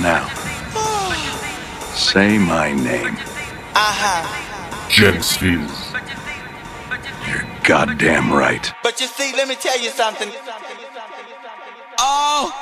now. Say my name. Aha. James You're goddamn right. But you see, let me tell you something. Oh.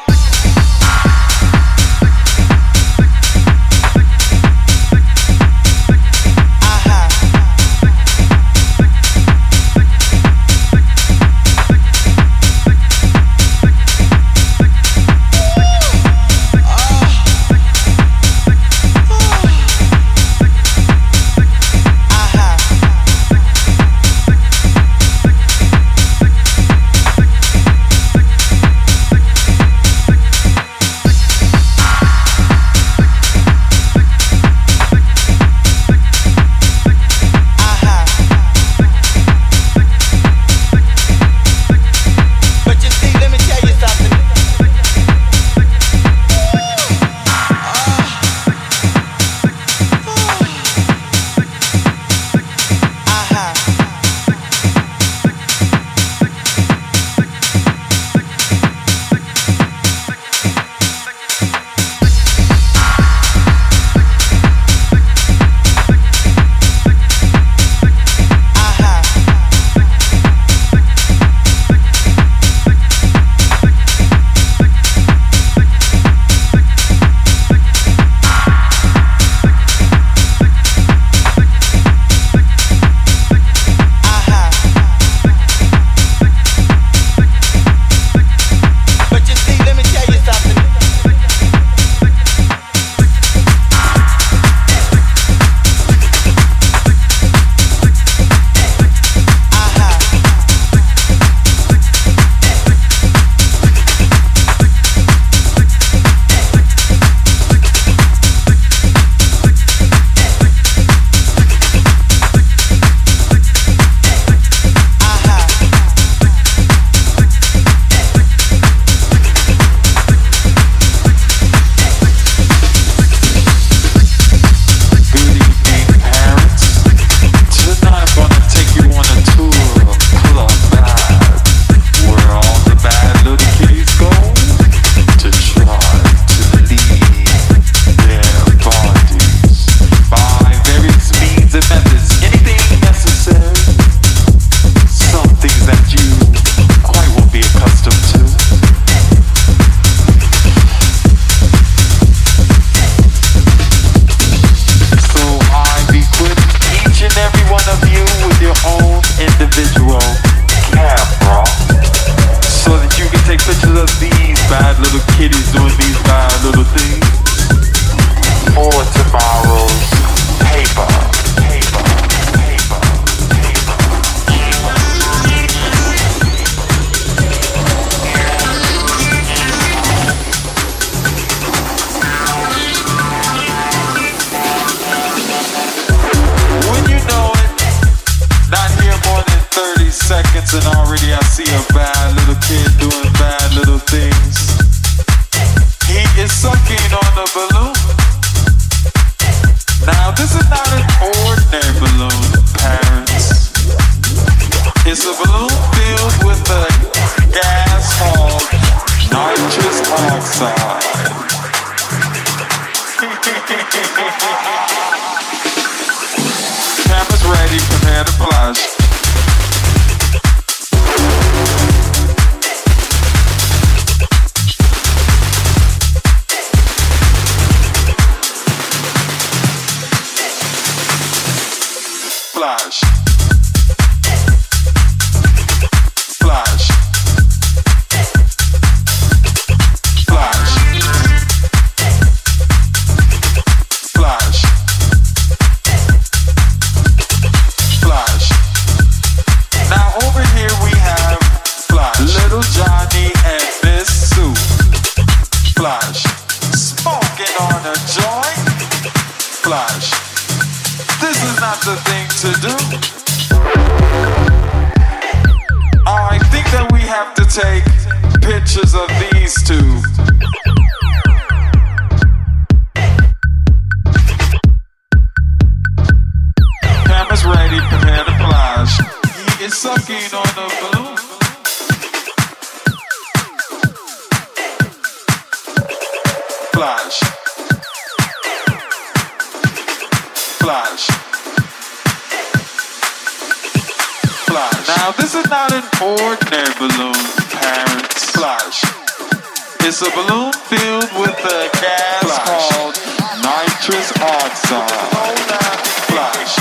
not an ordinary balloon, Parents, flash! It's a balloon filled with a gas Flash. called nitrous oxide. Flash.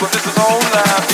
But this is all I